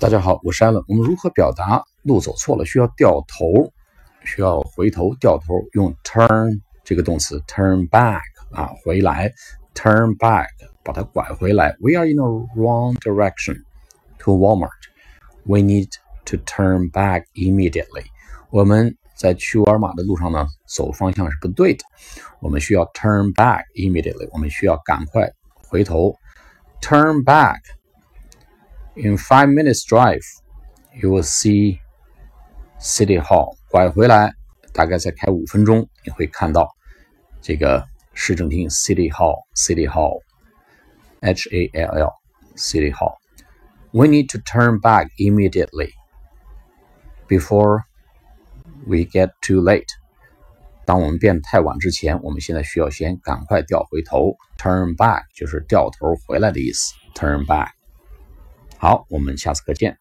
大家好，我是艾伦。我们如何表达路走错了需要掉头，需要回头掉头？用 turn 这个动词，turn back 啊，回来，turn back 把它拐回来。We are in the wrong direction to Walmart. We need to turn back immediately. 我们在去沃尔玛的路上呢，走方向是不对的。我们需要 turn back immediately. 我们需要赶快回头，turn back. In five minutes drive, you will see City Hall。拐回来，大概再开五分钟，你会看到这个市政厅 City Hall。City Hall, H A L L, City Hall. We need to turn back immediately before we get too late. 当我们变太晚之前，我们现在需要先赶快调回头。Turn back 就是掉头回来的意思。Turn back。 好，我们下次课见。